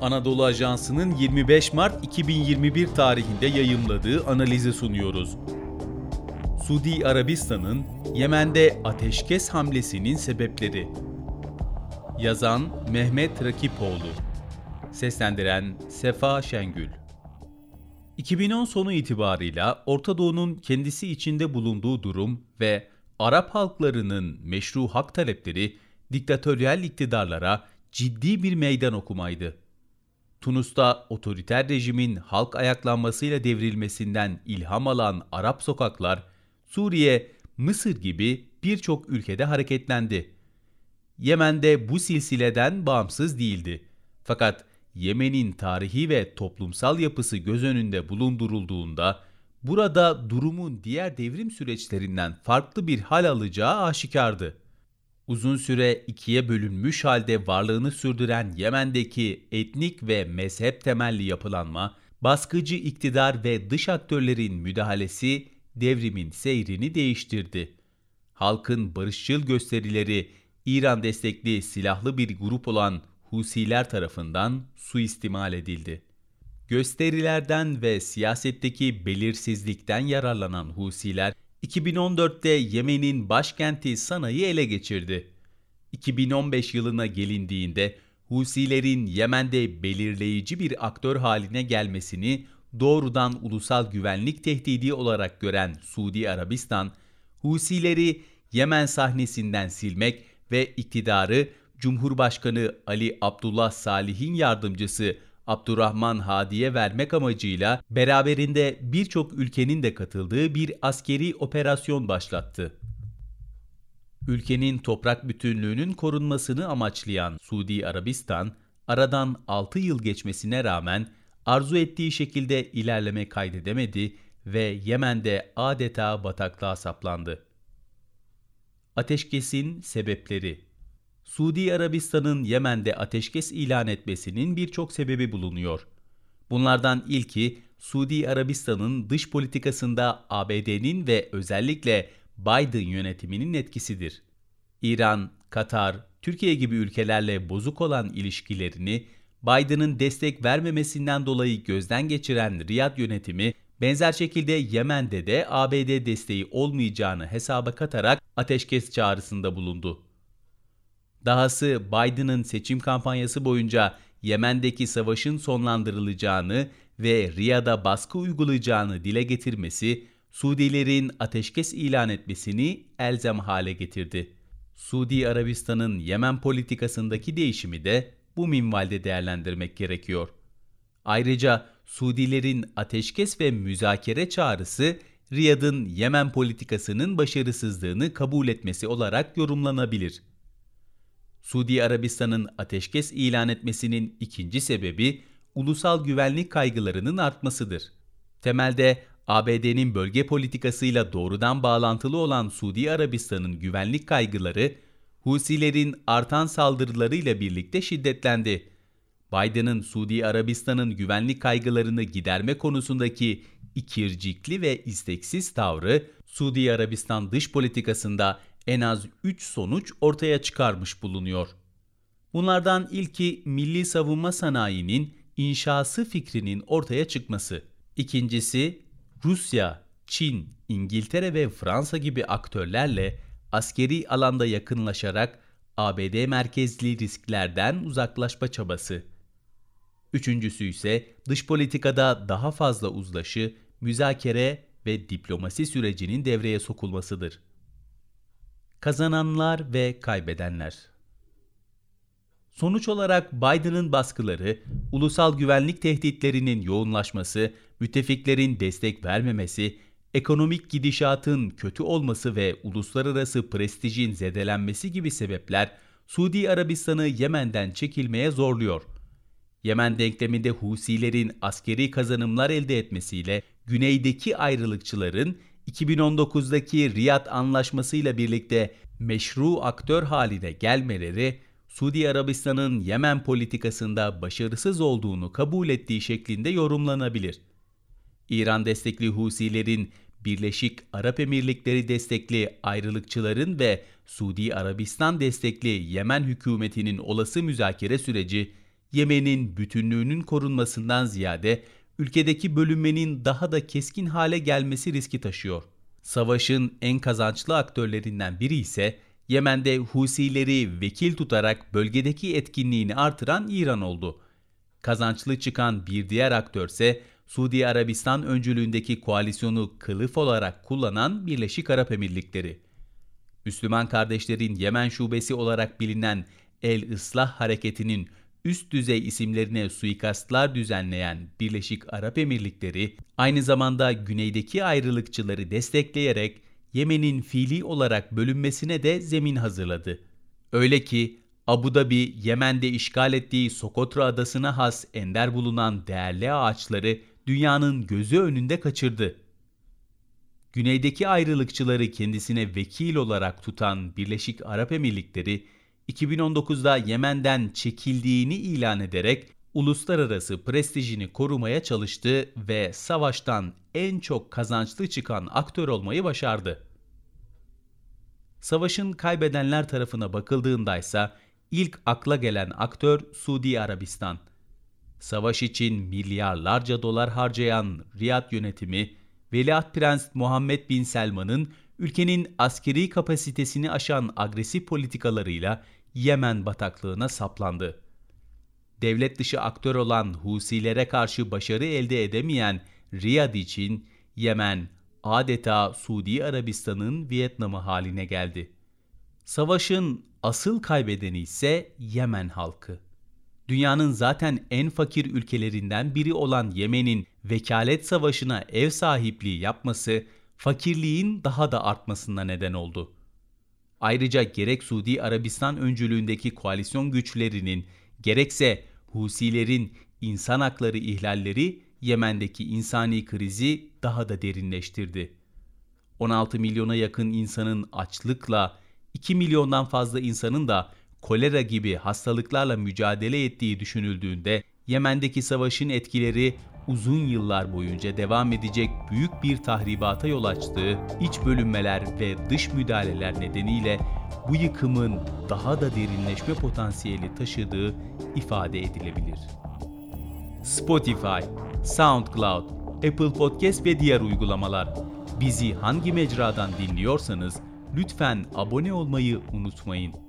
Anadolu Ajansı'nın 25 Mart 2021 tarihinde yayımladığı analizi sunuyoruz. Suudi Arabistan'ın Yemen'de ateşkes hamlesinin sebepleri. Yazan Mehmet Rakipoğlu. Seslendiren Sefa Şengül. 2010 sonu itibarıyla Orta Doğu'nun kendisi içinde bulunduğu durum ve Arap halklarının meşru hak talepleri diktatöryel iktidarlara ciddi bir meydan okumaydı. Tunus'ta otoriter rejimin halk ayaklanmasıyla devrilmesinden ilham alan Arap sokaklar, Suriye, Mısır gibi birçok ülkede hareketlendi. Yemen'de bu silsileden bağımsız değildi. Fakat Yemen'in tarihi ve toplumsal yapısı göz önünde bulundurulduğunda burada durumun diğer devrim süreçlerinden farklı bir hal alacağı aşikardı. Uzun süre ikiye bölünmüş halde varlığını sürdüren Yemen'deki etnik ve mezhep temelli yapılanma, baskıcı iktidar ve dış aktörlerin müdahalesi devrimin seyrini değiştirdi. Halkın barışçıl gösterileri İran destekli silahlı bir grup olan Husiler tarafından suistimal edildi. Gösterilerden ve siyasetteki belirsizlikten yararlanan Husiler 2014'te Yemen'in başkenti Sana'yı ele geçirdi. 2015 yılına gelindiğinde Husilerin Yemen'de belirleyici bir aktör haline gelmesini doğrudan ulusal güvenlik tehdidi olarak gören Suudi Arabistan, Husileri Yemen sahnesinden silmek ve iktidarı Cumhurbaşkanı Ali Abdullah Salih'in yardımcısı Abdurrahman Hadi'ye vermek amacıyla beraberinde birçok ülkenin de katıldığı bir askeri operasyon başlattı. Ülkenin toprak bütünlüğünün korunmasını amaçlayan Suudi Arabistan, aradan 6 yıl geçmesine rağmen arzu ettiği şekilde ilerleme kaydedemedi ve Yemen'de adeta bataklığa saplandı. Ateşkesin sebepleri Suudi Arabistan'ın Yemen'de ateşkes ilan etmesinin birçok sebebi bulunuyor. Bunlardan ilki Suudi Arabistan'ın dış politikasında ABD'nin ve özellikle Biden yönetiminin etkisidir. İran, Katar, Türkiye gibi ülkelerle bozuk olan ilişkilerini Biden'ın destek vermemesinden dolayı gözden geçiren Riyad yönetimi benzer şekilde Yemen'de de ABD desteği olmayacağını hesaba katarak ateşkes çağrısında bulundu. Dahası Biden'ın seçim kampanyası boyunca Yemen'deki savaşın sonlandırılacağını ve Riyad'a baskı uygulayacağını dile getirmesi, Suudilerin ateşkes ilan etmesini elzem hale getirdi. Suudi Arabistan'ın Yemen politikasındaki değişimi de bu minvalde değerlendirmek gerekiyor. Ayrıca Suudilerin ateşkes ve müzakere çağrısı Riyad'ın Yemen politikasının başarısızlığını kabul etmesi olarak yorumlanabilir. Suudi Arabistan'ın ateşkes ilan etmesinin ikinci sebebi ulusal güvenlik kaygılarının artmasıdır. Temelde ABD'nin bölge politikasıyla doğrudan bağlantılı olan Suudi Arabistan'ın güvenlik kaygıları Husilerin artan saldırılarıyla birlikte şiddetlendi. Biden'ın Suudi Arabistan'ın güvenlik kaygılarını giderme konusundaki ikircikli ve isteksiz tavrı Suudi Arabistan dış politikasında en az 3 sonuç ortaya çıkarmış bulunuyor. Bunlardan ilki milli savunma sanayinin inşası fikrinin ortaya çıkması. İkincisi Rusya, Çin, İngiltere ve Fransa gibi aktörlerle askeri alanda yakınlaşarak ABD merkezli risklerden uzaklaşma çabası. Üçüncüsü ise dış politikada daha fazla uzlaşı, müzakere ve diplomasi sürecinin devreye sokulmasıdır. Kazananlar ve kaybedenler Sonuç olarak Biden'ın baskıları, ulusal güvenlik tehditlerinin yoğunlaşması, müttefiklerin destek vermemesi, ekonomik gidişatın kötü olması ve uluslararası prestijin zedelenmesi gibi sebepler Suudi Arabistan'ı Yemen'den çekilmeye zorluyor. Yemen denkleminde Husilerin askeri kazanımlar elde etmesiyle güneydeki ayrılıkçıların 2019'daki Riyad Anlaşması ile birlikte meşru aktör haline gelmeleri, Suudi Arabistan'ın Yemen politikasında başarısız olduğunu kabul ettiği şeklinde yorumlanabilir. İran destekli Husilerin Birleşik Arap Emirlikleri destekli ayrılıkçıların ve Suudi Arabistan destekli Yemen hükümetinin olası müzakere süreci Yemen'in bütünlüğünün korunmasından ziyade ülkedeki bölünmenin daha da keskin hale gelmesi riski taşıyor. Savaşın en kazançlı aktörlerinden biri ise Yemen'de Husileri vekil tutarak bölgedeki etkinliğini artıran İran oldu. Kazançlı çıkan bir diğer aktör ise Suudi Arabistan öncülüğündeki koalisyonu kılıf olarak kullanan Birleşik Arap Emirlikleri. Müslüman kardeşlerin Yemen şubesi olarak bilinen El Islah Hareketi'nin üst düzey isimlerine suikastlar düzenleyen Birleşik Arap Emirlikleri, aynı zamanda güneydeki ayrılıkçıları destekleyerek Yemen'in fiili olarak bölünmesine de zemin hazırladı. Öyle ki Abu Dhabi, Yemen'de işgal ettiği Sokotra adasına has ender bulunan değerli ağaçları dünyanın gözü önünde kaçırdı. Güneydeki ayrılıkçıları kendisine vekil olarak tutan Birleşik Arap Emirlikleri, 2019'da Yemen'den çekildiğini ilan ederek uluslararası prestijini korumaya çalıştı ve savaştan en çok kazançlı çıkan aktör olmayı başardı. Savaşın kaybedenler tarafına bakıldığında ise ilk akla gelen aktör Suudi Arabistan. Savaş için milyarlarca dolar harcayan Riyad yönetimi, Veliaht Prens Muhammed Bin Selman'ın ülkenin askeri kapasitesini aşan agresif politikalarıyla Yemen bataklığına saplandı. Devlet dışı aktör olan Husilere karşı başarı elde edemeyen Riyad için Yemen adeta Suudi Arabistan'ın Vietnam'ı haline geldi. Savaşın asıl kaybedeni ise Yemen halkı. Dünyanın zaten en fakir ülkelerinden biri olan Yemen'in vekalet savaşına ev sahipliği yapması fakirliğin daha da artmasına neden oldu. Ayrıca gerek Suudi Arabistan öncülüğündeki koalisyon güçlerinin gerekse Husilerin insan hakları ihlalleri Yemen'deki insani krizi daha da derinleştirdi. 16 milyona yakın insanın açlıkla, 2 milyondan fazla insanın da kolera gibi hastalıklarla mücadele ettiği düşünüldüğünde Yemen'deki savaşın etkileri uzun yıllar boyunca devam edecek büyük bir tahribata yol açtığı iç bölünmeler ve dış müdahaleler nedeniyle bu yıkımın daha da derinleşme potansiyeli taşıdığı ifade edilebilir. Spotify, SoundCloud, Apple Podcast ve diğer uygulamalar. Bizi hangi mecradan dinliyorsanız lütfen abone olmayı unutmayın.